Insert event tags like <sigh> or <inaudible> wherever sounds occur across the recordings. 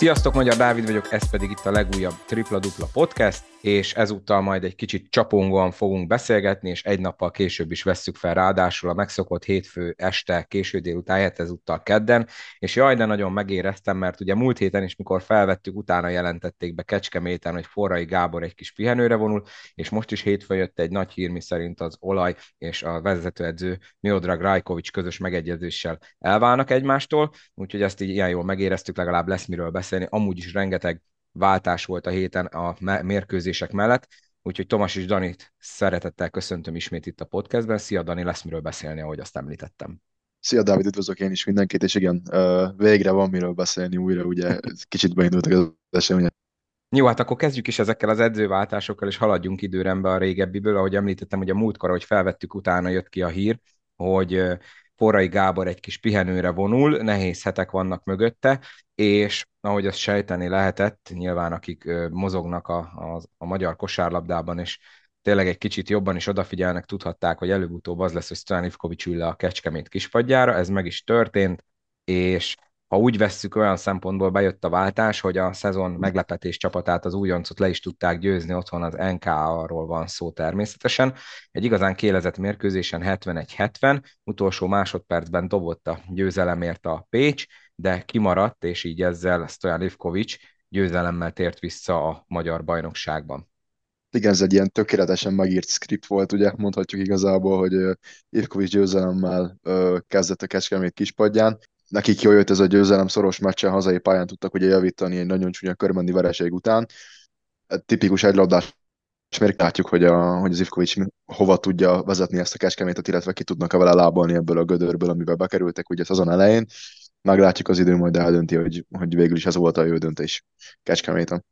Sziasztok, Magyar Dávid vagyok, ez pedig itt a legújabb Tripla Dupla Podcast, és ezúttal majd egy kicsit csapongóan fogunk beszélgetni, és egy nappal később is vesszük fel ráadásul a megszokott hétfő este, késő délután, ezúttal kedden, és jaj, de nagyon megéreztem, mert ugye múlt héten is, mikor felvettük, utána jelentették be Kecskeméten, hogy Forrai Gábor egy kis pihenőre vonul, és most is hétfőn jött egy nagy hír, mi szerint az olaj és a vezetőedző Miodrag Rajkovics közös megegyezéssel elválnak egymástól, úgyhogy ezt így ilyen jól megéreztük, legalább lesz miről beszélni. Amúgy is rengeteg váltás volt a héten a mérkőzések mellett, úgyhogy Tomas és Danit szeretettel köszöntöm ismét itt a podcastben. Szia Dani, lesz miről beszélni, ahogy azt említettem. Szia Dávid, üdvözlök én is mindenkit, és igen, végre van miről beszélni újra, ugye kicsit beindultak az események. Jó, hát akkor kezdjük is ezekkel az edzőváltásokkal, és haladjunk időrendbe a régebbiből. Ahogy említettem, hogy a múltkor, hogy felvettük, utána jött ki a hír, hogy Forrai Gábor egy kis pihenőre vonul, nehéz hetek vannak mögötte, és ahogy azt sejteni lehetett, nyilván akik mozognak a, a, a magyar kosárlabdában, és tényleg egy kicsit jobban is odafigyelnek, tudhatták, hogy előbb-utóbb az lesz, hogy Stojan ül le a Kecskemét kispadjára, ez meg is történt, és ha úgy vesszük, olyan szempontból bejött a váltás, hogy a szezon meglepetés csapatát, az újoncot le is tudták győzni, otthon az NKA-ról van szó természetesen. Egy igazán kélezett mérkőzésen 71-70, utolsó másodpercben dobott a győzelemért a Pécs, de kimaradt, és így ezzel Stojan Ivkovics győzelemmel tért vissza a magyar bajnokságban. Igen, ez egy ilyen tökéletesen megírt script volt, ugye mondhatjuk igazából, hogy Ivkovics győzelemmel kezdett a Kecskemét kispadján, nekik jól jött ez a győzelem, szoros meccsen hazai pályán tudtak ugye javítani egy nagyon csúnya körmendi vereség után. Tipikus egylabdás és még látjuk, hogy, a, hogy az Ivkovics hova tudja vezetni ezt a keskemétet, illetve ki tudnak-e vele lábalni ebből a gödörből, amivel bekerültek ugye azon elején. Meglátjuk az idő, majd eldönti, hogy, hogy végül is ez volt a jó döntés Kecskeméten.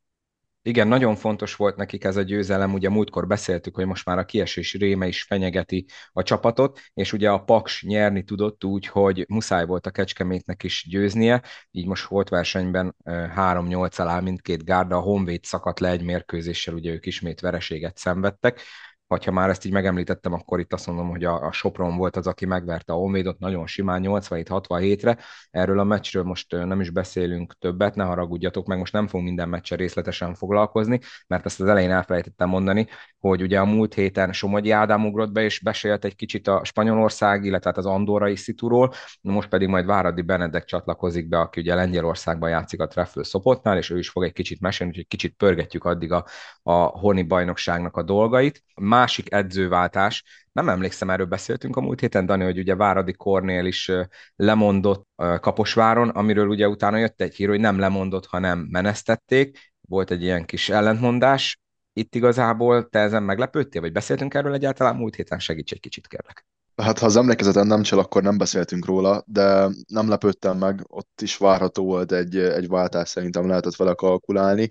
Igen, nagyon fontos volt nekik ez a győzelem, ugye múltkor beszéltük, hogy most már a kiesés réme is fenyegeti a csapatot, és ugye a Paks nyerni tudott úgy, hogy muszáj volt a Kecskemétnek is győznie, így most volt versenyben 3-8 alá mindkét gárda, a Honvéd szakadt le egy mérkőzéssel, ugye ők ismét vereséget szenvedtek, vagy ha már ezt így megemlítettem, akkor itt azt mondom, hogy a, a Sopron volt az, aki megverte a Honvédot nagyon simán 87-67-re. Erről a meccsről most nem is beszélünk többet, ne haragudjatok meg, most nem fogunk minden meccse részletesen foglalkozni, mert ezt az elején elfelejtettem mondani, hogy ugye a múlt héten Somogyi Ádám ugrott be, és besélt egy kicsit a Spanyolország, illetve hát az Andorrai szituról, most pedig majd Váradi Benedek csatlakozik be, aki ugye Lengyelországban játszik a Treffel Szopotnál, és ő is fog egy kicsit mesélni, úgyhogy kicsit pörgetjük addig a, a Honi bajnokságnak a dolgait másik edzőváltás, nem emlékszem, erről beszéltünk a múlt héten, Dani, hogy ugye Váradi Kornél is lemondott Kaposváron, amiről ugye utána jött egy hír, hogy nem lemondott, hanem menesztették, volt egy ilyen kis ellentmondás. Itt igazából te ezen meglepődtél, vagy beszéltünk erről egyáltalán múlt héten? Segíts egy kicsit, kérlek. Hát ha az emlékezetem nem csal, akkor nem beszéltünk róla, de nem lepődtem meg, ott is várható volt egy, egy váltás, szerintem lehetett vele kalkulálni.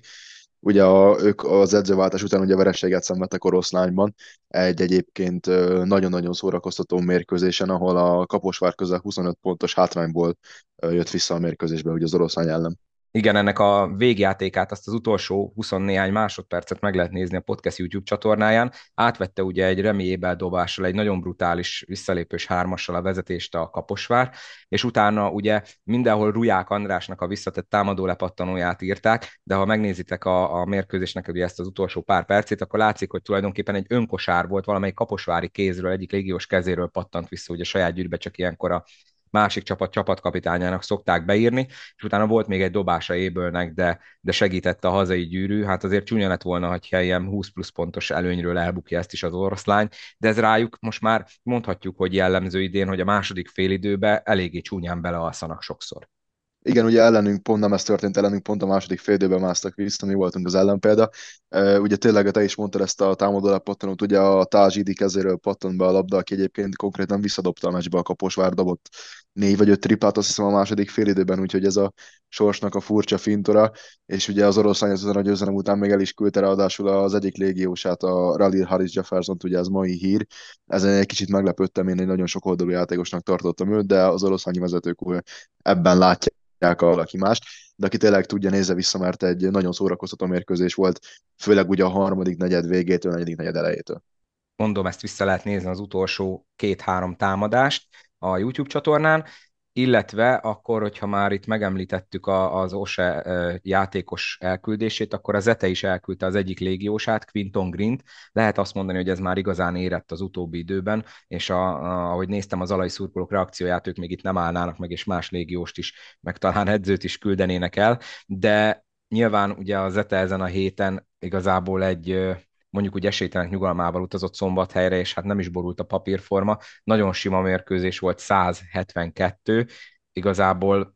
Ugye a, ők az edzőváltás után ugye vereséget szenvedtek oroszlányban, egy egyébként nagyon-nagyon szórakoztató mérkőzésen, ahol a Kaposvár közel 25 pontos hátrányból jött vissza a mérkőzésbe ugye az oroszlány ellen. Igen, ennek a végjátékát, azt az utolsó 20 néhány másodpercet meg lehet nézni a podcast YouTube csatornáján. Átvette ugye egy reményébel dobással, egy nagyon brutális visszalépős hármassal a vezetést a Kaposvár, és utána ugye mindenhol Ruják Andrásnak a visszatett támadó lepattanóját írták, de ha megnézitek a, a mérkőzésnek ugye ezt az utolsó pár percét, akkor látszik, hogy tulajdonképpen egy önkosár volt, valamelyik kaposvári kézről, egyik légiós kezéről pattant vissza ugye saját gyűrűbe, csak ilyenkor a másik csapat csapatkapitányának szokták beírni, és utána volt még egy dobása ébölnek, de, de segítette a hazai gyűrű, hát azért csúnya lett volna, hogy ilyen 20 plusz pontos előnyről elbukja ezt is az oroszlány, de ez rájuk most már mondhatjuk, hogy jellemző idén, hogy a második félidőbe eléggé csúnyán belealszanak sokszor. Igen, ugye ellenünk pont nem ez történt, ellenünk pont a második fél időben másztak vissza, mi voltunk az ellenpélda. Uh, ugye tényleg te is mondtad ezt a támadó pattanót, ugye a Tázsidi kezéről pattant be a labda, aki egyébként konkrétan visszadobta a meccsbe a Kaposvár dobott négy vagy öt tripát, azt hiszem a második fél időben, úgyhogy ez a sorsnak a furcsa fintora, és ugye az oroszlány az a győzelem után még el is küldte ráadásul az egyik légiósát, a Rally Harris Jefferson, ugye ez mai hír. Ezen egy kicsit meglepődtem, én egy nagyon sok oldalú játékosnak tartottam őt, de az oroszlányi vezetők ebben látják a valaki mást, de aki tényleg tudja, nézze vissza, mert egy nagyon szórakoztató mérkőzés volt, főleg ugye a harmadik negyed végétől, a negyedik negyed elejétől. Mondom, ezt vissza lehet nézni az utolsó két-három támadást a YouTube csatornán, illetve akkor, hogyha már itt megemlítettük az OSE játékos elküldését, akkor a Zete is elküldte az egyik légiósát, Quinton Grint. Lehet azt mondani, hogy ez már igazán érett az utóbbi időben, és a, a, ahogy néztem az alai szurkolók reakcióját, ők még itt nem állnának meg, és más légióst is, meg talán edzőt is küldenének el, de nyilván ugye a Zete ezen a héten igazából egy mondjuk úgy esélytelenek nyugalmával utazott szombathelyre, és hát nem is borult a papírforma. Nagyon sima mérkőzés volt, 172. Igazából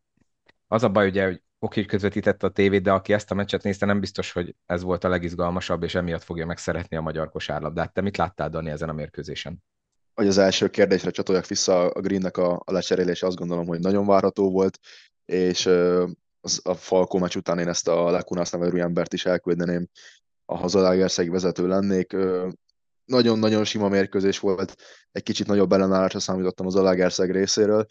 az a baj, ugye, hogy hogy közvetítette a tévét, de aki ezt a meccset nézte, nem biztos, hogy ez volt a legizgalmasabb, és emiatt fogja megszeretni a magyar kosárlabdát. Te mit láttál, Dani, ezen a mérkőzésen? Hogy az első kérdésre csatoljak vissza a Greennek a, a lecserélés, azt gondolom, hogy nagyon várható volt, és az, a Falkó meccs után én ezt a Lekunász nevű embert is elküldeném a hazalágerszeg vezető lennék. Nagyon-nagyon sima mérkőzés volt, egy kicsit nagyobb ellenállásra számítottam az Alágerszeg részéről.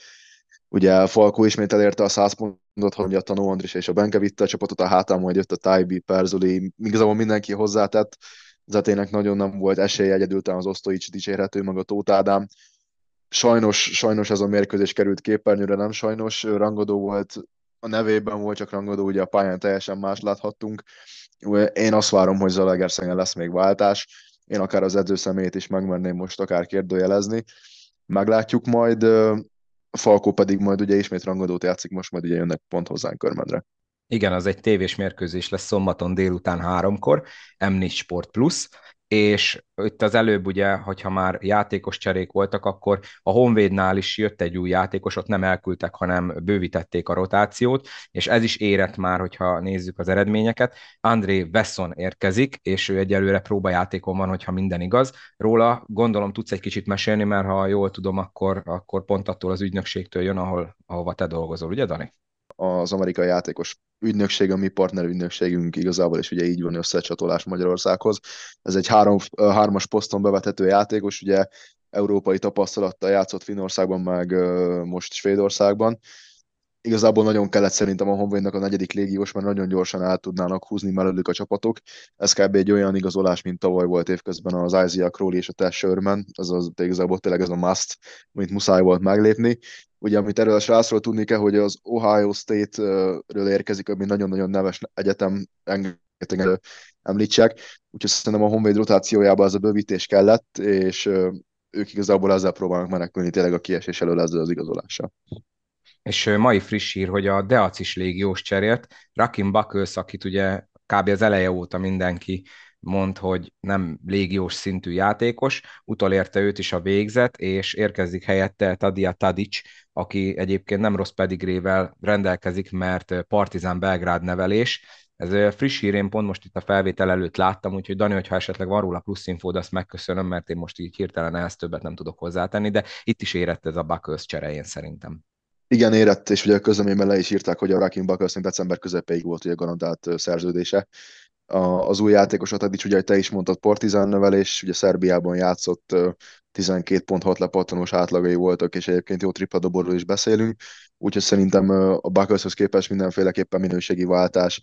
Ugye Falkó ismét elérte a 100 pontot, hogy a Tanó Andris és a Benke vitte a csapatot a hátán, majd jött a Taibi, Perzoli, igazából mindenki hozzátett. Zetének nagyon nem volt esélye, egyedül az Osztoics dicsérhető, meg a Tóth Ádám. Sajnos, sajnos ez a mérkőzés került képernyőre, nem sajnos. Rangodó volt, a nevében volt csak rangodó, ugye a pályán teljesen más láthattunk. Én azt várom, hogy Zalaegerszengen lesz még váltás. Én akár az edző személyét is megmerném most akár kérdőjelezni. Meglátjuk majd. Falkó pedig majd ugye ismét rangadót játszik, most majd ugye jönnek pont hozzánk körmedre. Igen, az egy tévés mérkőzés lesz szombaton délután háromkor, M4 Sport Plus, és itt az előbb ugye, hogyha már játékos cserék voltak, akkor a Honvédnál is jött egy új játékos, ott nem elküldtek, hanem bővítették a rotációt, és ez is érett már, hogyha nézzük az eredményeket. André Wesson érkezik, és ő egyelőre próbajátékon van, hogyha minden igaz. Róla gondolom tudsz egy kicsit mesélni, mert ha jól tudom, akkor, akkor pont attól az ügynökségtől jön, ahol, ahova te dolgozol, ugye Dani? Az amerikai játékos ügynökség, a mi partner ügynökségünk igazából, és ugye így van összecsatolás Magyarországhoz. Ez egy három, hármas poszton bevethető játékos, ugye európai tapasztalattal játszott Finnországban, meg most Svédországban. Igazából nagyon kellett szerintem a Honvédnak a negyedik légiós, mert nagyon gyorsan el tudnának húzni mellőlük a csapatok. Ez kb. egy olyan igazolás, mint tavaly volt évközben az Isaiah Crowley és a Tess Sherman, az az igazából tényleg ez a must, amit muszáj volt meglépni. Ugye, amit erről a srácról tudni kell, hogy az Ohio State-ről érkezik, ami nagyon-nagyon neves egyetem, rengeteg említsek, úgyhogy szerintem a Honvéd rotációjában ez a bővítés kellett, és ők igazából ezzel próbálnak menekülni tényleg a kiesés elől ezzel az igazolással. És mai friss hír, hogy a Deac is légiós cserélt, Rakim Buckles, akit ugye kb. az eleje óta mindenki mond, hogy nem légiós szintű játékos, utolérte őt is a végzet, és érkezik helyette Tadia Tadic, aki egyébként nem rossz pedigrével rendelkezik, mert Partizán Belgrád nevelés. Ez friss hír, én pont most itt a felvétel előtt láttam, úgyhogy Dani, hogyha esetleg van róla plusz infód, azt megköszönöm, mert én most így hirtelen ehhez többet nem tudok hozzátenni, de itt is érett ez a Buckles cserején szerintem. Igen, érett, és ugye a közleményben le is írták, hogy a Rakim Buckles december közepéig volt ugye garantált szerződése, az új játékosat, Adics, ugye te is mondtad, Partizán nevelés, ugye Szerbiában játszott 12.6 lepattanós átlagai voltak, és egyébként jó tripladoborról is beszélünk, úgyhogy szerintem a Buckleshoz képest mindenféleképpen minőségi váltás,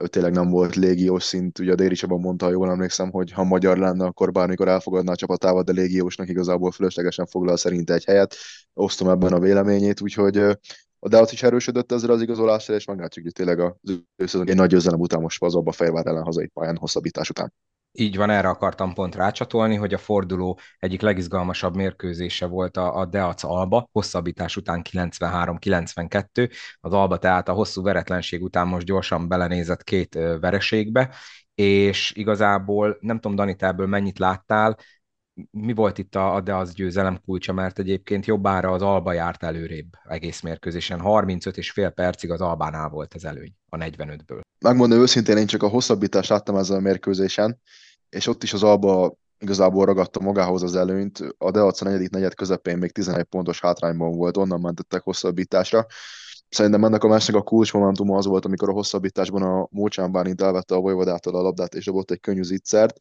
ő tényleg nem volt légiós szint, ugye a Déri Csaba mondta, jól emlékszem, hogy ha magyar lenne, akkor bármikor elfogadná a csapatával, de légiósnak igazából fölöslegesen foglal szerint egy helyet, osztom ebben a véleményét, úgyhogy a Deac is erősödött ezzel az igazolással, és meglátjuk, hogy tényleg az őszezon egy nagy győzelem után most a Fejvár ellen hazai pályán hosszabbítás után. Így van, erre akartam pont rácsatolni, hogy a forduló egyik legizgalmasabb mérkőzése volt a, a Deac Alba, hosszabbítás után 93-92. Az Alba tehát a hosszú veretlenség után most gyorsan belenézett két vereségbe, és igazából nem tudom, Dani, te ebből mennyit láttál, mi volt itt a, de az győzelem kulcsa, mert egyébként jobbára az Alba járt előrébb egész mérkőzésen. 35 és fél percig az Albánál volt az előny a 45-ből. Megmondom őszintén, én csak a hosszabbítást láttam ezzel a mérkőzésen, és ott is az Alba igazából ragadta magához az előnyt. A Deac a negyedik negyed közepén még 11 pontos hátrányban volt, onnan mentettek hosszabbításra. Szerintem ennek a másnak a kulcsmomentuma az volt, amikor a hosszabbításban a Mócsán Bálint elvette a Vojvodától a labdát, és dobott egy könnyű zicsert,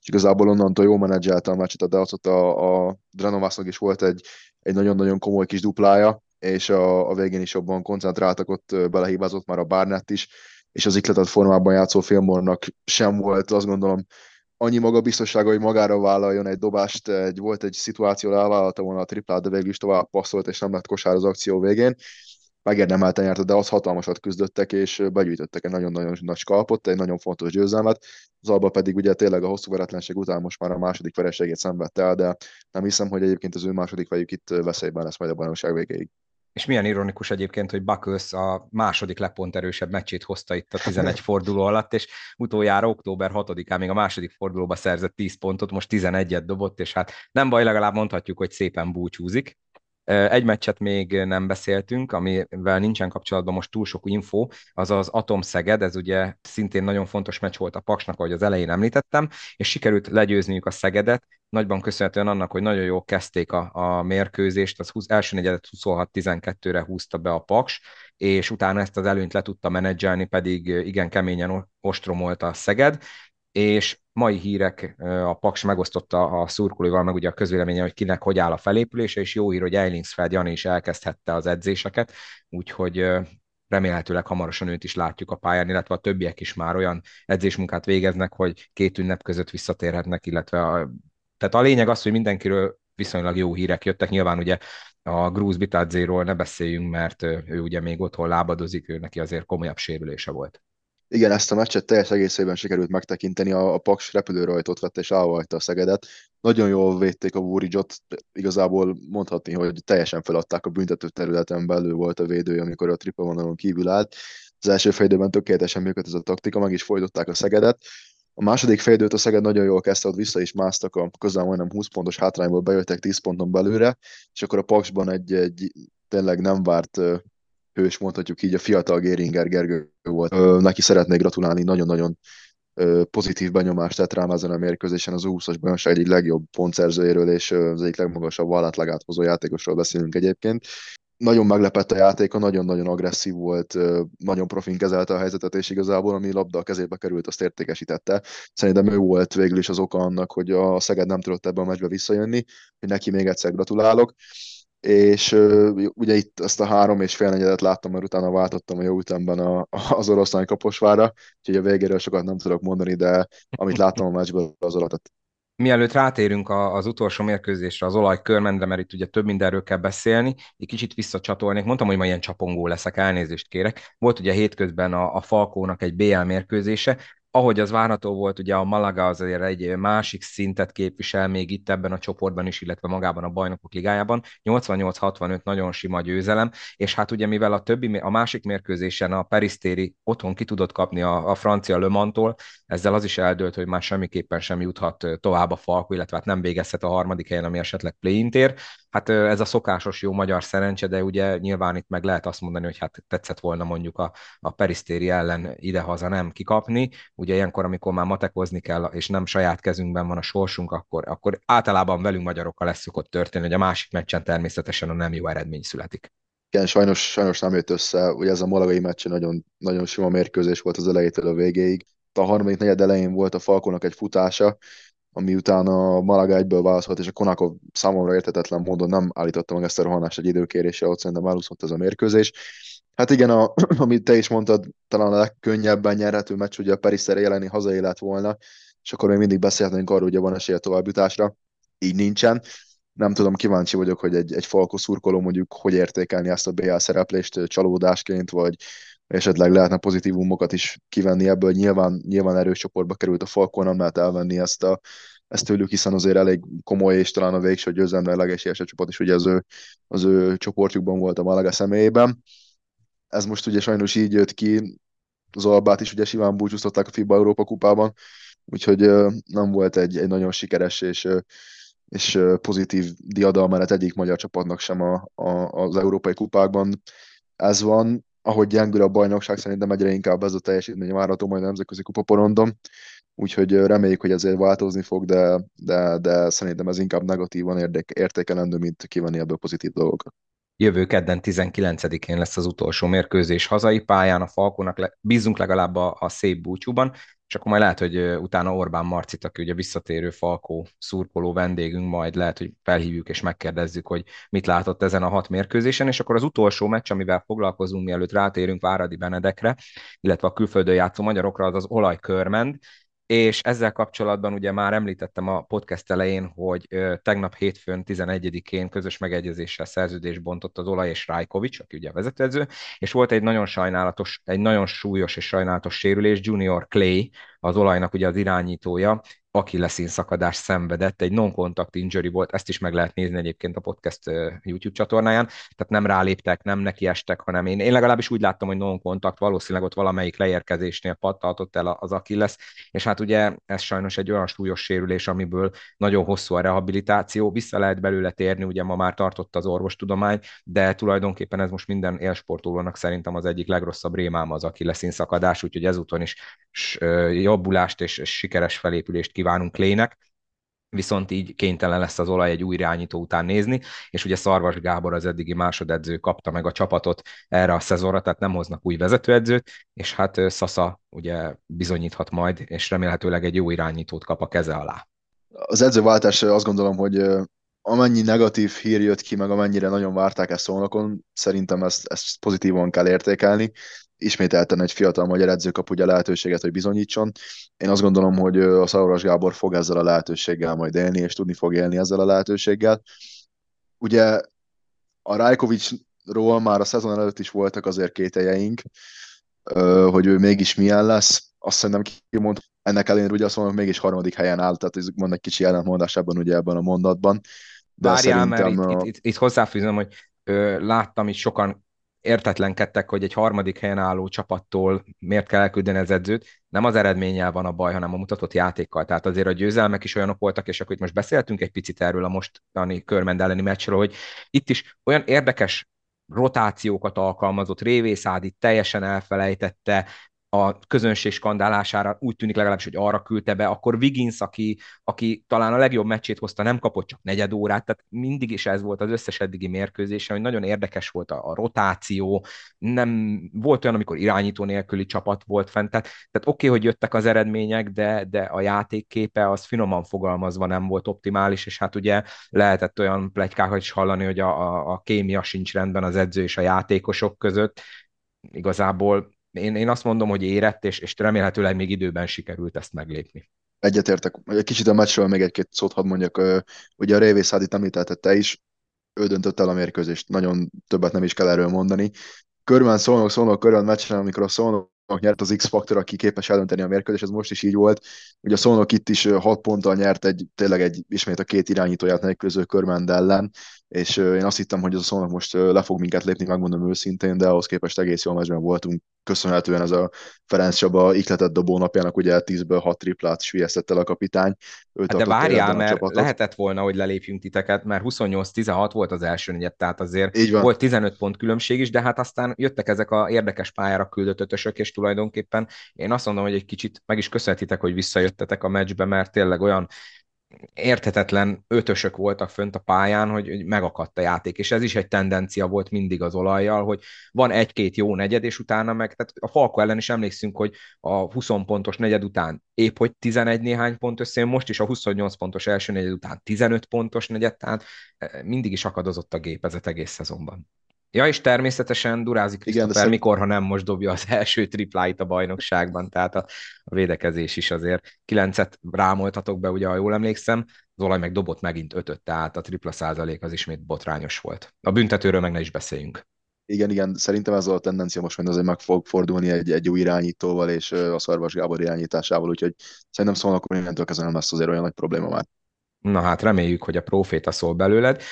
és igazából onnantól jó menedzselte a meccset, de ott a, a Dranovásznak is volt egy, egy nagyon-nagyon komoly kis duplája, és a, a végén is jobban koncentráltak, ott belehibázott már a Barnett is, és az ikletet formában játszó Filmornak sem volt, azt gondolom, annyi magabiztossága, hogy magára vállaljon egy dobást, egy, volt egy szituáció, elvállalta volna a triplát, de végül is tovább passzolt, és nem lett kosár az akció végén. Megérdemelten nyerte, de az hatalmasat küzdöttek, és begyűjtöttek egy nagyon-nagyon nagy skalpot, egy nagyon fontos győzelmet. Az Alba pedig ugye tényleg a hosszú veretlenség után most már a második vereségét szenvedte el, de nem hiszem, hogy egyébként az ő második fejük itt veszélyben lesz majd a bajnokság végéig. És milyen ironikus egyébként, hogy Buckles a második lepont erősebb meccsét hozta itt a 11 forduló alatt, és utoljára október 6-án még a második fordulóba szerzett 10 pontot, most 11-et dobott, és hát nem baj, legalább mondhatjuk, hogy szépen búcsúzik. Egy meccset még nem beszéltünk, amivel nincsen kapcsolatban most túl sok info, az az Atom Szeged, ez ugye szintén nagyon fontos meccs volt a Paksnak, ahogy az elején említettem, és sikerült legyőzniük a Szegedet, nagyban köszönhetően annak, hogy nagyon jól kezdték a, a mérkőzést, az 20, első negyedet 26-12-re húzta be a Paks, és utána ezt az előnyt le tudta menedzselni, pedig igen keményen ostromolta a Szeged, és mai hírek, a Paks megosztotta a szurkolóval, meg ugye a közvéleménye, hogy kinek hogy áll a felépülése, és jó hír, hogy Eilingsfeld Jani is elkezdhette az edzéseket, úgyhogy remélhetőleg hamarosan őt is látjuk a pályán, illetve a többiek is már olyan edzésmunkát végeznek, hogy két ünnep között visszatérhetnek, illetve a, tehát a lényeg az, hogy mindenkiről viszonylag jó hírek jöttek. Nyilván ugye a Grúz Bitadzéról ne beszéljünk, mert ő ugye még otthon lábadozik, ő neki azért komolyabb sérülése volt igen, ezt a meccset teljes egészében sikerült megtekinteni, a, a Paks repülőrajtot vett és állvajta a Szegedet. Nagyon jól védték a Vúridzsot, igazából mondhatni, hogy teljesen feladták a büntető területen belül volt a védője, amikor a tripa vonalon kívül állt. Az első félidőben tökéletesen működött ez a taktika, meg is folytották a Szegedet. A második félidőt a Szeged nagyon jól kezdte, ott vissza is másztak, a közel majdnem 20 pontos hátrányból bejöttek 10 ponton belőle, és akkor a Paksban egy, egy tényleg nem várt hős, mondhatjuk így, a fiatal Géringer Gergő volt. Neki szeretnék gratulálni, nagyon-nagyon pozitív benyomást tett rám ezen a mérkőzésen az 20-as bajnokság egyik legjobb pontszerzőjéről és az egyik legmagasabb vállátlagát hozó játékosról beszélünk egyébként. Nagyon meglepett a játéka, nagyon-nagyon agresszív volt, nagyon profin kezelte a helyzetet, és igazából ami labda a kezébe került, azt értékesítette. Szerintem ő volt végül is az oka annak, hogy a Szeged nem tudott ebben a meccsbe visszajönni, hogy neki még egyszer gratulálok és uh, ugye itt ezt a három és fél negyedet láttam, mert utána váltottam a jó ütemben a, az oroszlány kaposvára, úgyhogy a végéről sokat nem tudok mondani, de amit láttam a meccsből, az alatt. Mielőtt rátérünk az utolsó mérkőzésre, az olajkörmendre, mert itt ugye több mindenről kell beszélni, egy kicsit visszacsatolnék. Mondtam, hogy ma ilyen csapongó leszek, elnézést kérek. Volt ugye hétközben a, a Falkónak egy BL mérkőzése, ahogy az várható volt, ugye a Malaga azért egy másik szintet képvisel még itt ebben a csoportban is, illetve magában a bajnokok ligájában. 88-65 nagyon sima győzelem, és hát ugye mivel a többi, a másik mérkőzésen a Perisztéri otthon ki tudott kapni a, a francia Le Mans-tól, ezzel az is eldőlt, hogy már semmiképpen sem juthat tovább a Falko, illetve hát nem végezhet a harmadik helyen, ami esetleg play tér. Hát ez a szokásos jó magyar szerencse, de ugye nyilván itt meg lehet azt mondani, hogy hát tetszett volna mondjuk a, a Perisztéri ellen idehaza nem kikapni. Ugye ilyenkor, amikor már matekozni kell, és nem saját kezünkben van a sorsunk, akkor, akkor általában velünk magyarokkal lesz szokott történni, hogy a másik meccsen természetesen a nem jó eredmény születik. Igen, sajnos, sajnos nem jött össze. Ugye ez a malagai meccs nagyon, nagyon sima mérkőzés volt az elejétől a végéig. A harmadik negyed elején volt a Falkonak egy futása, ami utána Malaga egyből válaszolt, és a Konakov számomra értetetlen módon nem állította meg ezt a rohanást egy időkéréssel, ott szerintem elúszott ez a mérkőzés. Hát igen, a, <clears throat> amit te is mondtad, talán a legkönnyebben nyerhető meccs, ugye a Perisztere jeleni hazai lett volna, és akkor még mindig beszélhetnénk arról, hogy van esélye továbbjutásra. Így nincsen. Nem tudom, kíváncsi vagyok, hogy egy, egy falkó szurkoló mondjuk hogy értékelni ezt a BL szereplést csalódásként, vagy esetleg lehetne pozitívumokat is kivenni ebből. Nyilván, nyilván erős csoportba került a Falkó, nem lehet elvenni ezt a, ezt tőlük, hiszen azért elég komoly, és talán a végső győzelme a legesélyesebb csapat is ugye az ő, az ő csoportjukban volt a Malaga személyében ez most ugye sajnos így jött ki, az Albát is ugye simán búcsúztatták a FIBA Európa kupában, úgyhogy nem volt egy, egy nagyon sikeres és, és pozitív diadalmenet egyik magyar csapatnak sem a, a, az európai kupákban. Ez van, ahogy gyengül a bajnokság, szerintem egyre inkább ez a teljesítmény várható majd a nemzetközi kupaporondon, úgyhogy reméljük, hogy ezért változni fog, de, de, de szerintem ez inkább negatívan értékelendő, mint kivenni ebből pozitív dolgokat. Jövő kedden 19-én lesz az utolsó mérkőzés hazai pályán, a Falkónak le, bízunk legalább a, a szép búcsúban, és akkor majd lehet, hogy utána Orbán Marcit, aki ugye visszatérő Falkó szurkoló vendégünk, majd lehet, hogy felhívjuk és megkérdezzük, hogy mit látott ezen a hat mérkőzésen, és akkor az utolsó meccs, amivel foglalkozunk, mielőtt rátérünk Váradi Benedekre, illetve a külföldön játszó magyarokra, az az olajkörmend, és ezzel kapcsolatban ugye már említettem a podcast elején, hogy tegnap hétfőn 11-én közös megegyezéssel szerződést bontott az Olaj és Rajkovics, aki ugye a vezetőedző, és volt egy nagyon sajnálatos, egy nagyon súlyos és sajnálatos sérülés, Junior Clay, az olajnak ugye az irányítója, akilleszín szakadás szenvedett, egy non-contact injury volt, ezt is meg lehet nézni egyébként a podcast YouTube csatornáján, tehát nem ráléptek, nem nekiestek, hanem én, én legalábbis úgy láttam, hogy non-contact, valószínűleg ott valamelyik leérkezésnél pattaltott el az akilles, és hát ugye ez sajnos egy olyan súlyos sérülés, amiből nagyon hosszú a rehabilitáció, vissza lehet belőle térni, ugye ma már tartott az orvostudomány, de tulajdonképpen ez most minden élsportolónak szerintem az egyik legrosszabb rémám az akilleszín szakadás, úgyhogy ezúton is jobbulást és sikeres felépülést kívánunk Lének, viszont így kénytelen lesz az olaj egy új irányító után nézni, és ugye Szarvas Gábor az eddigi másodedző kapta meg a csapatot erre a szezonra, tehát nem hoznak új vezetőedzőt, és hát Sasa ugye bizonyíthat majd, és remélhetőleg egy jó irányítót kap a keze alá. Az edzőváltás azt gondolom, hogy amennyi negatív hír jött ki, meg amennyire nagyon várták ezt szónokon, szerintem ezt, ezt pozitívan kell értékelni ismételten egy fiatal magyar edző kap ugye lehetőséget, hogy bizonyítson. Én azt gondolom, hogy a Szauras Gábor fog ezzel a lehetőséggel majd élni, és tudni fog élni ezzel a lehetőséggel. Ugye a Rajkovicsról már a szezon előtt is voltak azért kételjeink, hogy ő mégis milyen lesz. Azt szerintem kimond, ennek ellenére ugye azt mondom, hogy mégis harmadik helyen áll, tehát ez van egy kicsi ellentmondás ebben ugye ebben a mondatban. De Várjál, szerintem, mert itt, itt, itt, itt hozzáfűzöm, hogy ö, láttam itt sokan értetlenkedtek, hogy egy harmadik helyen álló csapattól miért kell elküldeni az edzőt. Nem az eredménnyel van a baj, hanem a mutatott játékkal. Tehát azért a győzelmek is olyanok voltak, és akkor itt most beszéltünk egy picit erről a mostani körmend elleni meccsről, hogy itt is olyan érdekes rotációkat alkalmazott, Révészádi teljesen elfelejtette, a közönség skandálására úgy tűnik legalábbis, hogy arra küldte be, akkor Wiggins, aki, aki talán a legjobb meccsét hozta, nem kapott csak negyed órát, tehát mindig is ez volt az összes eddigi mérkőzése, hogy nagyon érdekes volt a, a rotáció, nem volt olyan, amikor irányító nélküli csapat volt fent, tehát, tehát oké, okay, hogy jöttek az eredmények, de, de a játékképe az finoman fogalmazva nem volt optimális, és hát ugye lehetett olyan plegykákat is hallani, hogy a, a, a kémia sincs rendben az edző és a játékosok között, igazából én, én azt mondom, hogy érett, és, és remélhetőleg még időben sikerült ezt meglépni. Egyetértek. Egy kicsit a meccsről még egy-két szót hadd mondjak. Ugye a Révész Hádit említette te is, ő döntött el a mérkőzést, nagyon többet nem is kell erről mondani. Körben szólnak, szólnak körben meccsen, amikor a szólnak nyert az X-faktor, aki képes eldönteni a mérkőzést, ez most is így volt. Ugye a Szolnok itt is 6 ponttal nyert egy, tényleg egy, ismét a két irányítóját nélkülöző körmend ellen, és én azt hittem, hogy az a Szolnok most le fog minket lépni, megmondom őszintén, de ahhoz képest egész jól meccsben voltunk, köszönhetően ez a Ferenc Csaba ikletett dobó napjának, ugye 10-ből 6 triplát sülyeztett el a kapitány. Ő hát de várjál, mert csapatot. lehetett volna, hogy lelépjünk titeket, mert 28-16 volt az első negyed, tehát azért volt 15 pont különbség is, de hát aztán jöttek ezek a érdekes pályára küldött ötösök, és tulajdonképpen én azt mondom, hogy egy kicsit meg is köszönhetitek, hogy visszajöttetek a meccsbe, mert tényleg olyan érthetetlen ötösök voltak fönt a pályán, hogy, hogy megakadt a játék, és ez is egy tendencia volt mindig az olajjal, hogy van egy-két jó negyed, és utána meg, tehát a Falko ellen is emlékszünk, hogy a 20 pontos negyed után épp hogy 11 néhány pont összejön, most is a 28 pontos első negyed után 15 pontos negyed, tehát eh, mindig is akadozott a gépezet egész szezonban. Ja, és természetesen Durázi Krisztófer, mikor, ha nem most dobja az <laughs> első tripláit a bajnokságban, tehát a, a védekezés is azért. Kilencet rámoltatok be, ugye, ha jól emlékszem, az olaj meg dobott megint ötöt, tehát a tripla százalék az ismét botrányos volt. A büntetőről meg ne is beszéljünk. Igen, igen, szerintem ez a tendencia most majd azért meg fog fordulni egy, egy új irányítóval és a Szarvas Gábor irányításával, úgyhogy szerintem szólnak, hogy innentől kezdve nem lesz azért olyan nagy probléma már. Na hát reméljük, hogy a proféta szól belőled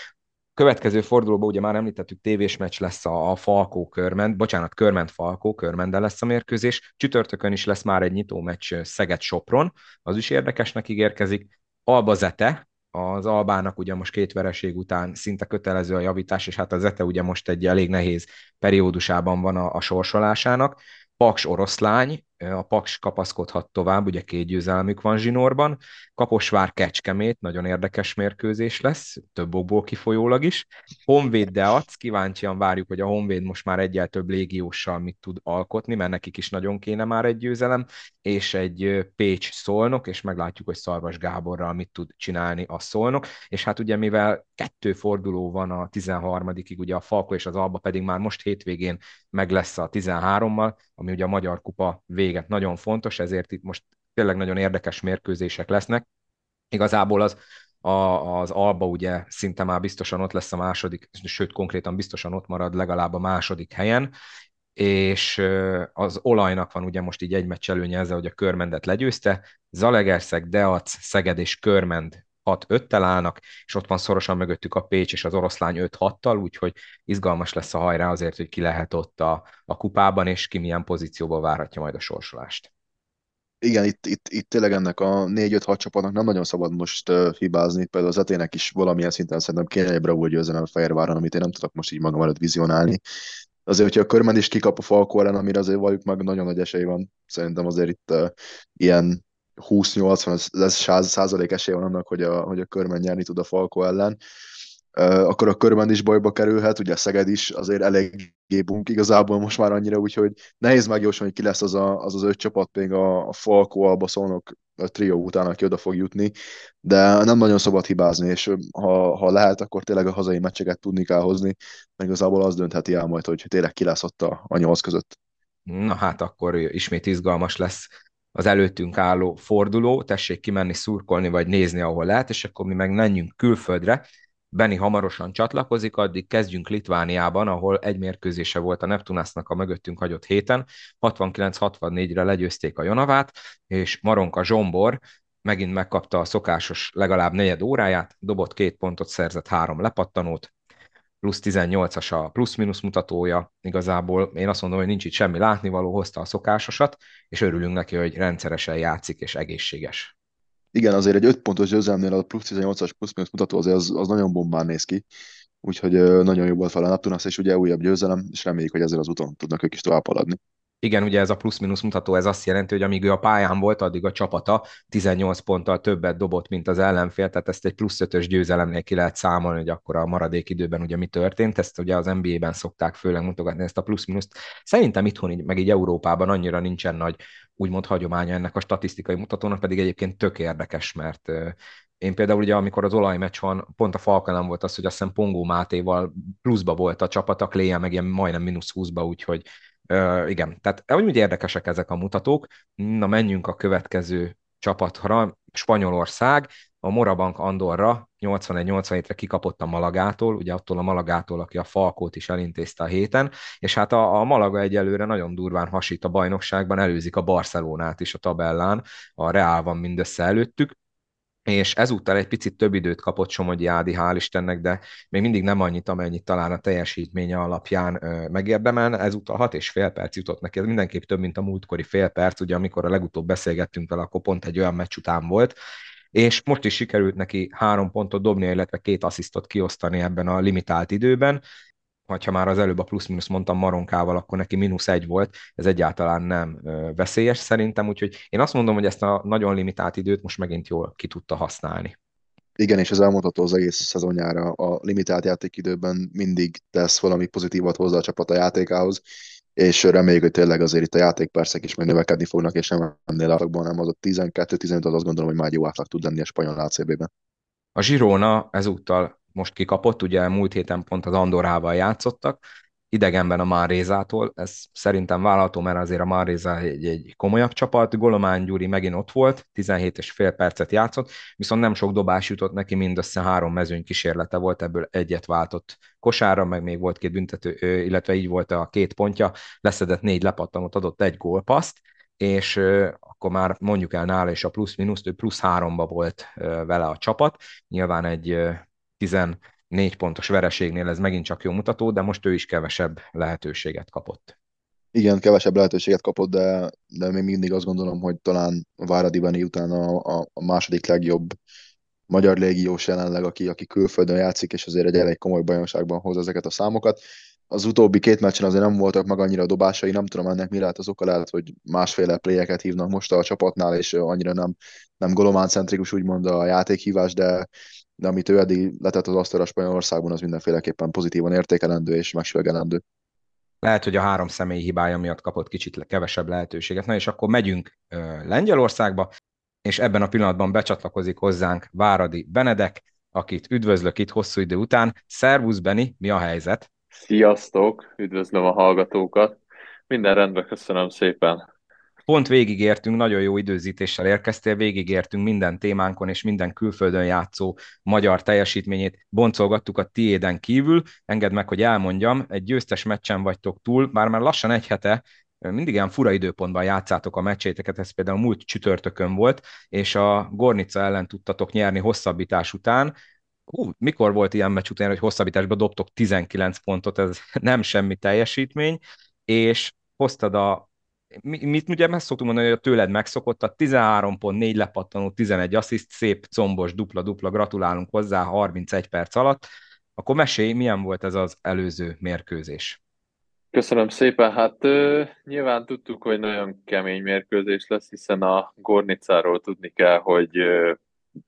következő fordulóban ugye már említettük, tévés meccs lesz a, a Falkó körment, bocsánat, körment Falkó körmendel lesz a mérkőzés. Csütörtökön is lesz már egy nyitó meccs Szeged Sopron, az is érdekesnek ígérkezik. Alba Zete, az Albának ugye most két vereség után szinte kötelező a javítás, és hát a Zete ugye most egy elég nehéz periódusában van a, a sorsolásának. Paks oroszlány, a Paks kapaszkodhat tovább, ugye két győzelmük van zsinórban, Kaposvár Kecskemét, nagyon érdekes mérkőzés lesz, több okból kifolyólag is. Honvéd Deac, kíváncsian várjuk, hogy a Honvéd most már egyel több légióssal mit tud alkotni, mert nekik is nagyon kéne már egy győzelem, és egy Pécs szolnok, és meglátjuk, hogy Szarvas Gáborral mit tud csinálni a szolnok, és hát ugye mivel kettő forduló van a 13-ig, ugye a Falko és az Alba pedig már most hétvégén meg lesz a 13-mal, ami ugye a Magyar Kupa véget nagyon fontos, ezért itt most tényleg nagyon érdekes mérkőzések lesznek. Igazából az, a, az Alba ugye szinte már biztosan ott lesz a második, sőt konkrétan biztosan ott marad legalább a második helyen, és az olajnak van ugye most így egy meccs előnye ezzel, hogy a körmendet legyőzte, Zalegerszeg, Deac, Szeged és Körmend 6-5-tel állnak, és ott van szorosan mögöttük a Pécs és az Oroszlány 5-6-tal, úgyhogy izgalmas lesz a hajrá azért, hogy ki lehet ott a, a kupában, és ki milyen pozícióban várhatja majd a sorsolást. Igen, itt, itt, itt tényleg ennek a 4-5-6 csapatnak nem nagyon szabad most uh, hibázni, például az etének is valamilyen szinten szerintem kéne egy bravúr győzelem a amit én nem tudok most így magam előtt vizionálni. Azért, hogyha a körben is kikap a Falko ellen, amire azért valljuk meg, nagyon nagy esély van. Szerintem azért itt uh, ilyen 20-80 százalék esély van annak, hogy a, hogy a körben nyerni tud a Falko ellen. Akkor a körben is bajba kerülhet, ugye a Szeged is azért eléggé bunk igazából most már annyira, úgyhogy nehéz megjósolni, hogy ki lesz az az, az, az öt csapat, még a, a Falko, Alba, Szolnok, a trió után, aki oda fog jutni, de nem nagyon szabad hibázni, és ha, ha lehet, akkor tényleg a hazai meccseket tudni kell hozni, meg igazából az döntheti el majd, hogy tényleg ki lesz ott a, a nyolc között. Na hát akkor ismét izgalmas lesz az előttünk álló forduló, tessék kimenni szurkolni, vagy nézni, ahol lehet, és akkor mi meg menjünk külföldre. Beni hamarosan csatlakozik, addig kezdjünk Litvániában, ahol egy mérkőzése volt a Neptunásznak a mögöttünk hagyott héten. 69-64-re legyőzték a Jonavát, és Maronka Zsombor megint megkapta a szokásos legalább negyed óráját, dobott két pontot, szerzett három lepattanót, plusz 18-as a plusz-minusz mutatója, igazából. Én azt mondom, hogy nincs itt semmi látnivaló, hozta a szokásosat, és örülünk neki, hogy rendszeresen játszik és egészséges. Igen, azért egy 5 pontos győzelmnél a plusz 18-as plusz-minusz mutató azért az, az nagyon bombán néz ki, úgyhogy nagyon jó volt fel a Neptunasz, és ugye újabb győzelem, és reméljük, hogy ezzel az úton tudnak ők is tovább haladni igen, ugye ez a plusz-minusz mutató, ez azt jelenti, hogy amíg ő a pályán volt, addig a csapata 18 ponttal többet dobott, mint az ellenfél, tehát ezt egy plusz 5-ös győzelemnél ki lehet számolni, hogy akkor a maradék időben ugye mi történt, ezt ugye az NBA-ben szokták főleg mutogatni ezt a plusz-minuszt. Szerintem itthon, így, meg így Európában annyira nincsen nagy úgymond hagyománya ennek a statisztikai mutatónak, pedig egyébként tök érdekes, mert én például ugye, amikor az olajmeccs van, pont a Falka volt az, hogy azt hiszem Pongó Mátéval pluszba volt a csapat, a Kléja meg ilyen majdnem mínusz 20-ba, úgyhogy Uh, igen, tehát úgy érdekesek ezek a mutatók. Na, menjünk a következő csapatra. Spanyolország, a Morabank Andorra 81-87-re kikapott a Malagától, ugye attól a Malagától, aki a Falkót is elintézte a héten, és hát a, a Malaga egyelőre nagyon durván hasít a bajnokságban, előzik a Barcelonát is a tabellán, a Real van mindössze előttük, és ezúttal egy picit több időt kapott Somogyi Ádi, hál' Istennek, de még mindig nem annyit, amennyit talán a teljesítménye alapján megérdemelne. Ezúttal hat és fél perc jutott neki, ez mindenképp több, mint a múltkori fél perc, ugye amikor a legutóbb beszélgettünk vele, akkor pont egy olyan meccs után volt, és most is sikerült neki három pontot dobni, illetve két asszisztot kiosztani ebben a limitált időben, ha már az előbb a plusz-minusz mondtam Maronkával, akkor neki mínusz egy volt, ez egyáltalán nem veszélyes szerintem, úgyhogy én azt mondom, hogy ezt a nagyon limitált időt most megint jól ki tudta használni. Igen, és ez elmondható az egész szezonjára. A limitált játékidőben mindig tesz valami pozitívat hozzá a csapat a játékához, és reméljük, hogy tényleg azért itt a játékpercek is majd növekedni fognak, és nem ennél átlagban, hanem az a 12-15 az azt gondolom, hogy már jó átlag tud lenni a spanyol ACB-ben. A Girona ezúttal most kikapott, ugye múlt héten pont az Andorával játszottak, idegenben a Márézától, ez szerintem vállalható, mert azért a Máréza egy, egy komolyabb csapat, Golomán Gyuri megint ott volt, 17 és fél percet játszott, viszont nem sok dobás jutott neki, mindössze három mezőny kísérlete volt, ebből egyet váltott kosára, meg még volt két büntető, illetve így volt a két pontja, leszedett négy lepattanót, adott egy gólpaszt, és akkor már mondjuk el nála, és a plusz-minusz, ő plusz háromba volt vele a csapat, nyilván egy 14 pontos vereségnél ez megint csak jó mutató, de most ő is kevesebb lehetőséget kapott. Igen, kevesebb lehetőséget kapott, de, de még mindig azt gondolom, hogy talán Váradi Bani után a, a, a második legjobb magyar légiós jelenleg, aki, aki külföldön játszik, és azért egy elég komoly bajnokságban hoz ezeket a számokat. Az utóbbi két meccsen azért nem voltak meg annyira dobásai, nem tudom ennek mi lehet az oka, lehet, hogy másféle pléjeket hívnak most a csapatnál, és annyira nem, nem golomán centrikus úgymond a játékhívás, de, de amit ő eddig letett az asztalra Spanyolországban, az mindenféleképpen pozitívan értékelendő és megsüvegelendő. Lehet, hogy a három személyi hibája miatt kapott kicsit kevesebb lehetőséget. Na és akkor megyünk Lengyelországba, és ebben a pillanatban becsatlakozik hozzánk Váradi Benedek, akit üdvözlök itt hosszú idő után. Szervusz, Beni, mi a helyzet? Sziasztok, üdvözlöm a hallgatókat. Minden rendben, köszönöm szépen. Pont végigértünk, nagyon jó időzítéssel érkeztél, végigértünk minden témánkon és minden külföldön játszó magyar teljesítményét, boncolgattuk a tiéden kívül. Engedd meg, hogy elmondjam, egy győztes meccsen vagytok túl, bár már lassan egy hete mindig ilyen fura időpontban játszátok a meccséteket, ez például múlt csütörtökön volt, és a Gornica ellen tudtatok nyerni hosszabbítás után. Hú, mikor volt ilyen meccs után, hogy hosszabbításba dobtok 19 pontot, ez <laughs> nem semmi teljesítmény, és hoztad a mit ugye meg szoktunk mondani, hogy a tőled megszokott, a 13 pont, 4 lepattanó, 11 assziszt, szép, combos, dupla-dupla, gratulálunk hozzá 31 perc alatt. Akkor mesélj, milyen volt ez az előző mérkőzés? Köszönöm szépen. Hát ö, nyilván tudtuk, hogy nagyon kemény mérkőzés lesz, hiszen a Gornicáról tudni kell, hogy ö,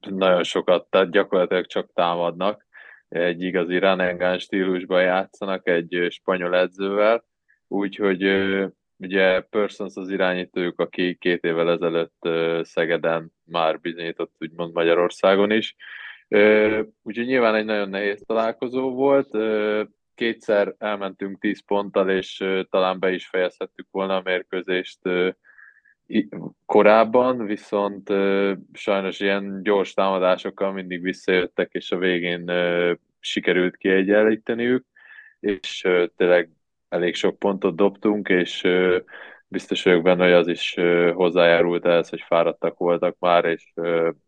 nagyon sokat, tehát gyakorlatilag csak támadnak. Egy igazi Ranengán stílusban játszanak egy spanyol edzővel, úgyhogy ugye Persons az irányítójuk, aki két évvel ezelőtt Szegeden már bizonyított, úgymond Magyarországon is. Úgyhogy nyilván egy nagyon nehéz találkozó volt. Kétszer elmentünk 10 ponttal, és talán be is fejezhettük volna a mérkőzést korábban, viszont sajnos ilyen gyors támadásokkal mindig visszajöttek, és a végén sikerült kiegyenlíteniük, és tényleg elég sok pontot dobtunk, és biztos vagyok benne, hogy az is hozzájárult ehhez, hogy fáradtak voltak már, és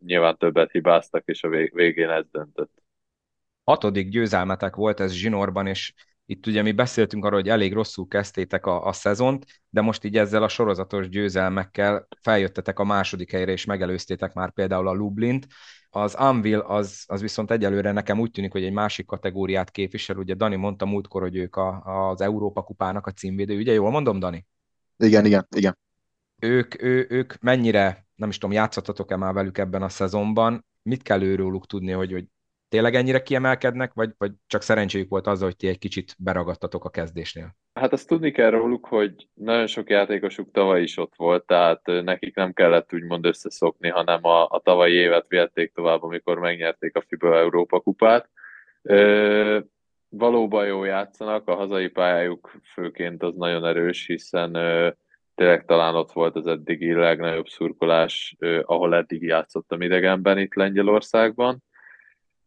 nyilván többet hibáztak, és a végén ez döntött. Hatodik győzelmetek volt ez zsinórban, és itt ugye mi beszéltünk arról, hogy elég rosszul kezdtétek a, a szezont, de most így ezzel a sorozatos győzelmekkel feljöttetek a második helyre, és megelőztétek már például a Lublint. Az Anvil az, az viszont egyelőre nekem úgy tűnik, hogy egy másik kategóriát képvisel. Ugye Dani mondta múltkor, hogy ők a, az Európa kupának a címvédő. Ugye jól mondom, Dani? Igen, igen, igen. Ők, ő, ők mennyire, nem is tudom, játszottatok-e már velük ebben a szezonban? Mit kell őróluk tudni, hogy, hogy tényleg ennyire kiemelkednek, vagy, vagy csak szerencséjük volt az, hogy ti egy kicsit beragadtatok a kezdésnél? Hát azt tudni kell róluk, hogy nagyon sok játékosuk tavaly is ott volt, tehát nekik nem kellett úgymond összeszokni, hanem a, a tavalyi évet vihették tovább, amikor megnyerték a FIBA Európa kupát. Ö, valóban jó játszanak, a hazai pályájuk főként az nagyon erős, hiszen ö, tényleg talán ott volt az eddigi legnagyobb szurkolás, ahol eddig játszottam idegenben itt Lengyelországban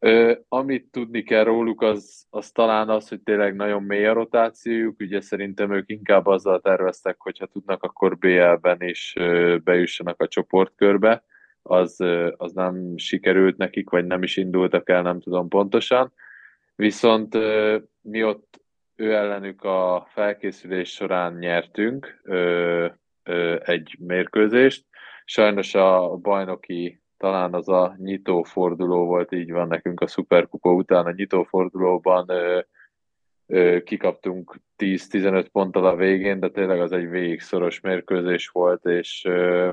Ö, amit tudni kell róluk, az, az talán az, hogy tényleg nagyon mély a rotációjuk, ugye szerintem ők inkább azzal terveztek, hogyha tudnak, akkor BL-ben is ö, bejussanak a csoportkörbe, az, ö, az nem sikerült nekik, vagy nem is indultak el, nem tudom pontosan. Viszont ö, mi ott ő ellenük a felkészülés során nyertünk ö, ö, egy mérkőzést. Sajnos a bajnoki talán az a nyitóforduló volt, így van nekünk a szuperkupa után, a nyitófordulóban ö, ö, kikaptunk 10-15 ponttal a végén, de tényleg az egy végig mérkőzés volt, és ö,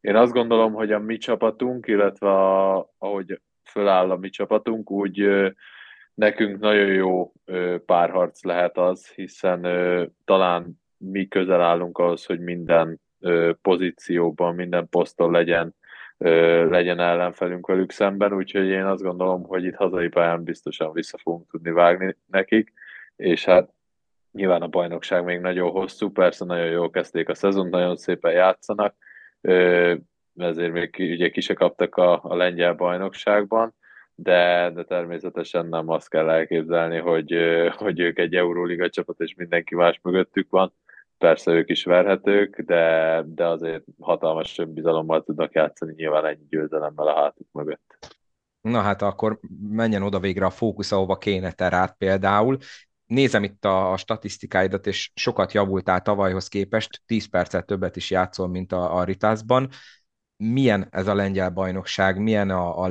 én azt gondolom, hogy a mi csapatunk, illetve a, ahogy föláll a mi csapatunk, úgy ö, nekünk nagyon jó ö, párharc lehet az, hiszen ö, talán mi közel állunk ahhoz, hogy minden pozícióban, minden poszton legyen legyen ellenfelünk velük szemben, úgyhogy én azt gondolom, hogy itt hazai pályán biztosan vissza fogunk tudni vágni nekik, és hát nyilván a bajnokság még nagyon hosszú, persze nagyon jól kezdték a szezon, nagyon szépen játszanak, ezért még ugye ki se kaptak a, a lengyel bajnokságban, de, de természetesen nem azt kell elképzelni, hogy, hogy ők egy Euróliga csapat, és mindenki más mögöttük van, persze ők is verhetők, de, de azért hatalmas önbizalommal tudnak játszani nyilván egy győzelemmel a hátuk mögött. Na hát akkor menjen oda végre a fókusz, ahova kéne terát például. Nézem itt a, a statisztikáidat, és sokat javultál tavalyhoz képest, 10 percet többet is játszol, mint a, a Ritászban. Milyen ez a lengyel bajnokság, milyen a, a,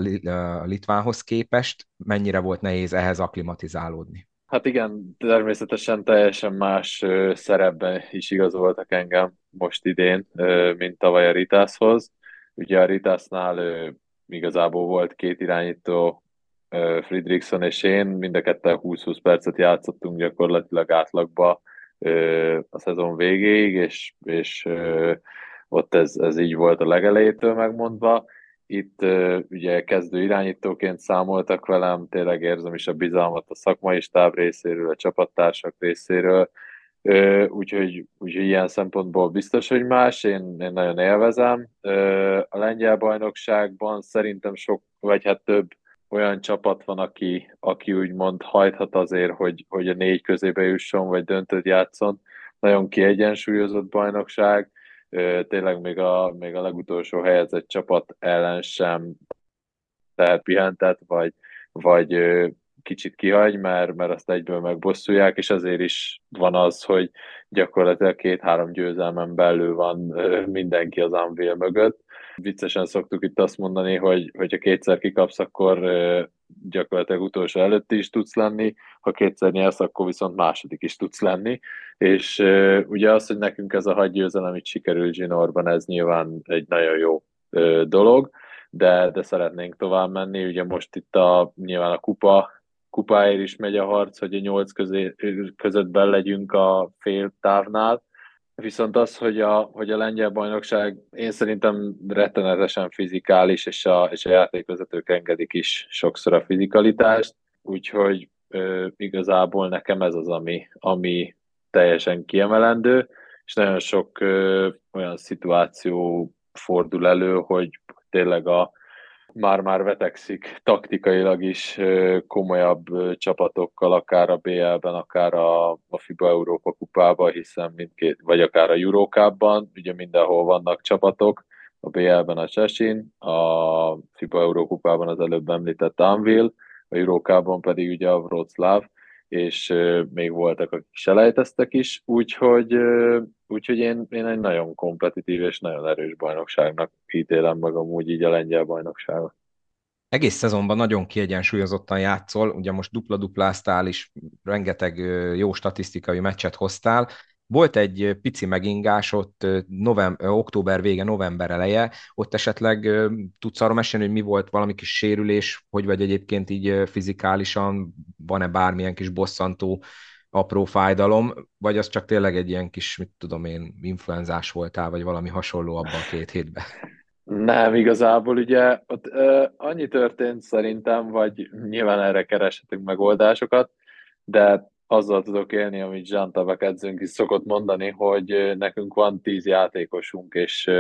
a Litvánhoz képest, mennyire volt nehéz ehhez aklimatizálódni? Hát igen, természetesen teljesen más szerepben is igazoltak engem most idén, mint tavaly a Ritászhoz. Ugye a Ritásznál igazából volt két irányító, Friedrichson és én, mind a ketten 20-20 percet játszottunk gyakorlatilag átlagba a szezon végéig, és, és ott ez, ez így volt a legelejétől megmondva itt ugye kezdő irányítóként számoltak velem, tényleg érzem is a bizalmat a szakmai stáb részéről, a csapattársak részéről, úgyhogy, úgyhogy ilyen szempontból biztos, hogy más, én, én nagyon élvezem. A lengyel bajnokságban szerintem sok, vagy hát több olyan csapat van, aki, aki úgymond hajthat azért, hogy, hogy a négy közébe jusson, vagy döntőt játszon. Nagyon kiegyensúlyozott bajnokság, tényleg még a, még a legutolsó helyezett csapat ellen sem tehet pihentet, vagy, vagy kicsit kihagy, mert, mert azt egyből megbosszulják, és azért is van az, hogy gyakorlatilag két-három győzelmen belül van mindenki az Anvil mögött. Viccesen szoktuk itt azt mondani, hogy hogyha kétszer kikapsz, akkor gyakorlatilag utolsó előtti is tudsz lenni, ha kétszer nyersz, akkor viszont második is tudsz lenni, és ugye az, hogy nekünk ez a hagy győzelem itt sikerült Zsinorban, ez nyilván egy nagyon jó dolog, de, de szeretnénk tovább menni. Ugye most itt a, nyilván a kupa kupáért is megy a harc, hogy a nyolc közé, között legyünk a fél távnál. Viszont az, hogy a, hogy a lengyel bajnokság én szerintem rettenetesen fizikális, és a, és a játékvezetők engedik is sokszor a fizikalitást, úgyhogy ö, igazából nekem ez az, ami, ami teljesen kiemelendő, és nagyon sok ö, olyan szituáció fordul elő, hogy tényleg a, már-már vetekszik taktikailag is komolyabb csapatokkal, akár a BL-ben, akár a, a FIBA Európa kupában, hiszen mindkét, vagy akár a Eurókában, ugye mindenhol vannak csapatok, a BL-ben a Csesin, a FIBA Európa kupában az előbb említett Anvil, a Eurókában pedig ugye a Wroclaw, és még voltak, akik selejteztek is, úgyhogy, úgyhogy én, én egy nagyon kompetitív és nagyon erős bajnokságnak ítélem meg amúgy így a lengyel bajnokságot. Egész szezonban nagyon kiegyensúlyozottan játszol, ugye most dupla-dupláztál is, rengeteg jó statisztikai meccset hoztál, volt egy pici megingás ott november, október vége, november eleje, ott esetleg tudsz arra mesélni, hogy mi volt valami kis sérülés, hogy vagy egyébként így fizikálisan, van-e bármilyen kis bosszantó apró fájdalom, vagy az csak tényleg egy ilyen kis, mit tudom én, influenzás voltál, vagy valami hasonló abban a két hétben? Nem, igazából ugye ott ö, annyi történt szerintem, vagy nyilván erre kereshetünk megoldásokat, de azzal tudok élni, amit Jean Tabak edzőnk is szokott mondani, hogy nekünk van tíz játékosunk, és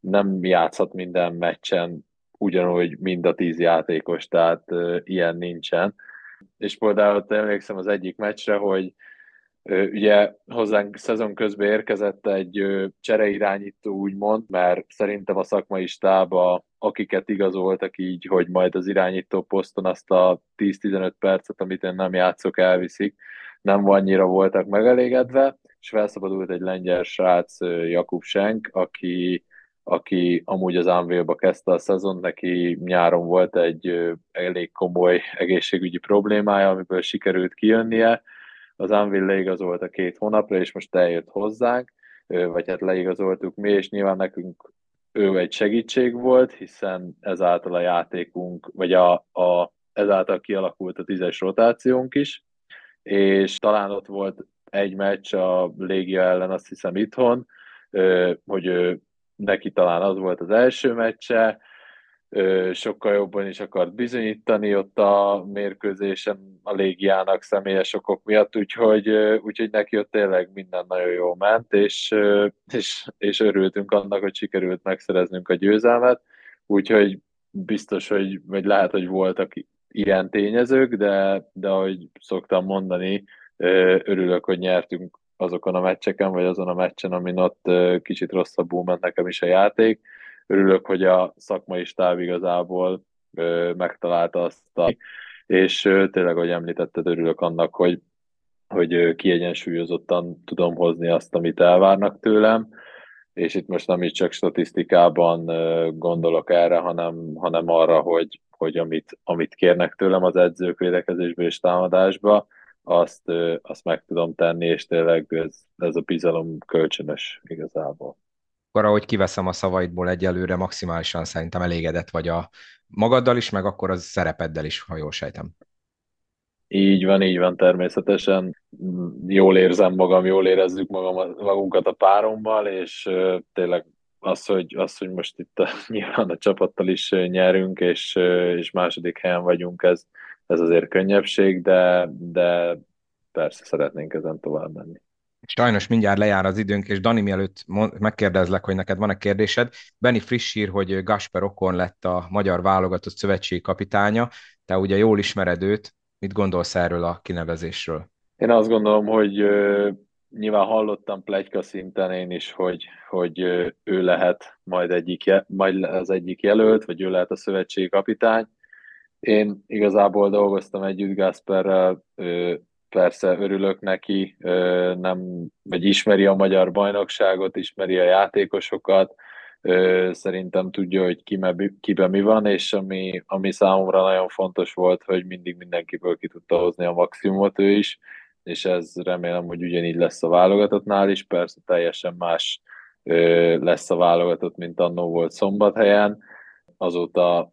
nem játszhat minden meccsen ugyanúgy mind a tíz játékos, tehát ilyen nincsen. És például emlékszem az egyik meccsre, hogy Ugye hozzánk szezon közben érkezett egy csereirányító, úgymond, mert szerintem a szakmai stába, akiket igazoltak így, hogy majd az irányító poszton azt a 10-15 percet, amit én nem játszok, elviszik, nem annyira voltak megelégedve, és felszabadult egy lengyel srác, Jakub Schenk, aki, aki amúgy az Anville-ba kezdte a szezon, neki nyáron volt egy elég komoly egészségügyi problémája, amiből sikerült kijönnie, az Anvil leigazolta két hónapra, és most eljött hozzánk, vagy hát leigazoltuk mi, és nyilván nekünk ő egy segítség volt, hiszen ezáltal a játékunk, vagy a, a, ezáltal kialakult a tízes rotációnk is, és talán ott volt egy meccs a Légia ellen, azt hiszem itthon, hogy neki talán az volt az első meccse, sokkal jobban is akart bizonyítani ott a mérkőzésen a légiának személyes okok miatt, úgyhogy, úgyhogy neki ott tényleg minden nagyon jól ment, és, és, és örültünk annak, hogy sikerült megszereznünk a győzelmet, úgyhogy biztos, hogy vagy lehet, hogy voltak ilyen tényezők, de, de ahogy szoktam mondani, örülök, hogy nyertünk azokon a meccseken, vagy azon a meccsen, amin ott kicsit rosszabbul ment nekem is a játék, örülök, hogy a szakmai stáb igazából megtalálta azt a... És tényleg, ahogy említetted, örülök annak, hogy, hogy kiegyensúlyozottan tudom hozni azt, amit elvárnak tőlem, és itt most nem is csak statisztikában gondolok erre, hanem, hanem arra, hogy, hogy amit, amit kérnek tőlem az edzők védekezésbe és támadásba, azt, azt meg tudom tenni, és tényleg ez, ez a bizalom kölcsönös igazából akkor ahogy kiveszem a szavaidból egyelőre, maximálisan szerintem elégedett vagy a magaddal is, meg akkor az szerepeddel is, ha jól sejtem. Így van, így van, természetesen. Jól érzem magam, jól érezzük magam, magunkat a párommal, és tényleg az, hogy, az, hogy most itt a, <laughs> nyilván a csapattal is nyerünk, és, és második helyen vagyunk, ez, ez azért könnyebbség, de, de persze szeretnénk ezen tovább menni. Sajnos mindjárt lejár az időnk, és Dani, mielőtt megkérdezlek, hogy neked van-e kérdésed, Benny friss ír, hogy Gasper Okon lett a magyar válogatott szövetségi kapitánya. Te ugye jól ismered őt, mit gondolsz erről a kinevezésről? Én azt gondolom, hogy nyilván hallottam plegyka szinten én is, hogy, hogy ő lehet majd, egyik, majd az egyik jelölt, vagy ő lehet a szövetségi kapitány. Én igazából dolgoztam együtt Gasperrel, persze örülök neki, nem, vagy ismeri a magyar bajnokságot, ismeri a játékosokat, szerintem tudja, hogy kibe mi van, és ami, ami számomra nagyon fontos volt, hogy mindig mindenkiből ki tudta hozni a maximumot ő is, és ez remélem, hogy ugyanígy lesz a válogatottnál is, persze teljesen más lesz a válogatott, mint annó volt szombathelyen. Azóta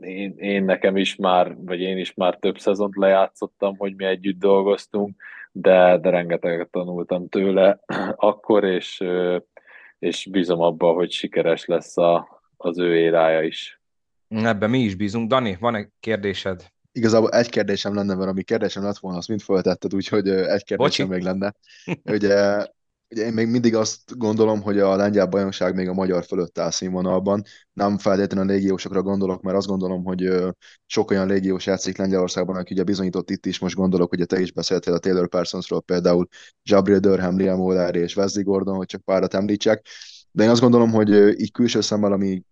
én, én nekem is már, vagy én is már több szezont lejátszottam, hogy mi együtt dolgoztunk, de, de rengeteget tanultam tőle <clears throat> akkor, és, és bízom abba, hogy sikeres lesz a, az ő érája is. Ebben mi is bízunk. Dani, van-e kérdésed? Igazából egy kérdésem lenne, mert ami kérdésem lett volna, azt mind föltetted, úgyhogy egy kérdésem Bocsi. még lenne. <laughs> Ugye Ugye én még mindig azt gondolom, hogy a lengyel bajnokság még a magyar fölött áll színvonalban. Nem feltétlenül a légiósokra gondolok, mert azt gondolom, hogy sok olyan légiós játszik Lengyelországban, aki ugye bizonyított itt is, most gondolok, hogy te is beszéltél a Taylor Parsonsról, például Jabril Durham, Liam O'Leary és Wesley Gordon, hogy csak párat említsek. De én azt gondolom, hogy így külső szemmel, ami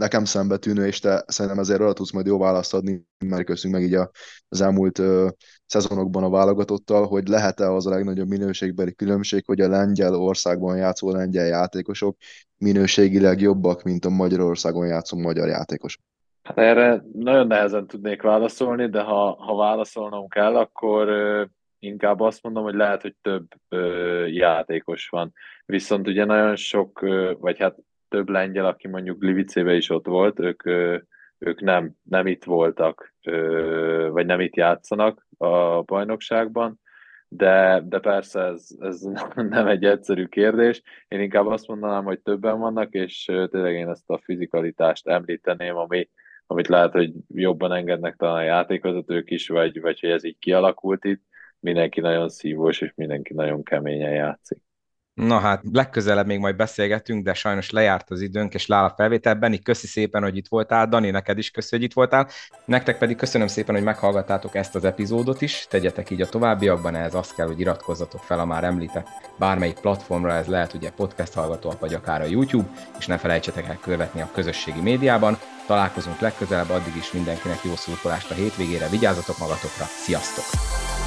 nekem szembetűnő, és te szerintem ezért arra tudsz majd jó választ adni, mert köszönjük meg így a, az elmúlt ö, szezonokban a válogatottal, hogy lehet-e az a legnagyobb minőségbeli különbség, hogy a lengyel országban játszó lengyel játékosok minőségileg jobbak, mint a Magyarországon játszó magyar játékosok? Hát erre nagyon nehezen tudnék válaszolni, de ha, ha válaszolnom kell, akkor ö, inkább azt mondom, hogy lehet, hogy több ö, játékos van. Viszont ugye nagyon sok, ö, vagy hát több lengyel, aki mondjuk Glivicébe is ott volt, ők, ők nem, nem itt voltak, vagy nem itt játszanak a bajnokságban, de, de persze ez, ez <laughs> nem egy egyszerű kérdés. Én inkább azt mondanám, hogy többen vannak, és tényleg én ezt a fizikalitást említeném, ami, amit lehet, hogy jobban engednek talán a játékvezetők is, vagy, vagy hogy ez így kialakult itt. Mindenki nagyon szívós, és mindenki nagyon keményen játszik. Na hát, legközelebb még majd beszélgetünk, de sajnos lejárt az időnk, és lál a felvétel. Benni, köszi szépen, hogy itt voltál. Dani, neked is köszi, hogy itt voltál. Nektek pedig köszönöm szépen, hogy meghallgattátok ezt az epizódot is. Tegyetek így a továbbiakban, ehhez azt kell, hogy iratkozzatok fel a már említett bármelyik platformra, ez lehet ugye podcast hallgató, vagy akár a YouTube, és ne felejtsetek el követni a közösségi médiában. Találkozunk legközelebb, addig is mindenkinek jó szurkolást a hétvégére, vigyázzatok magatokra, sziasztok!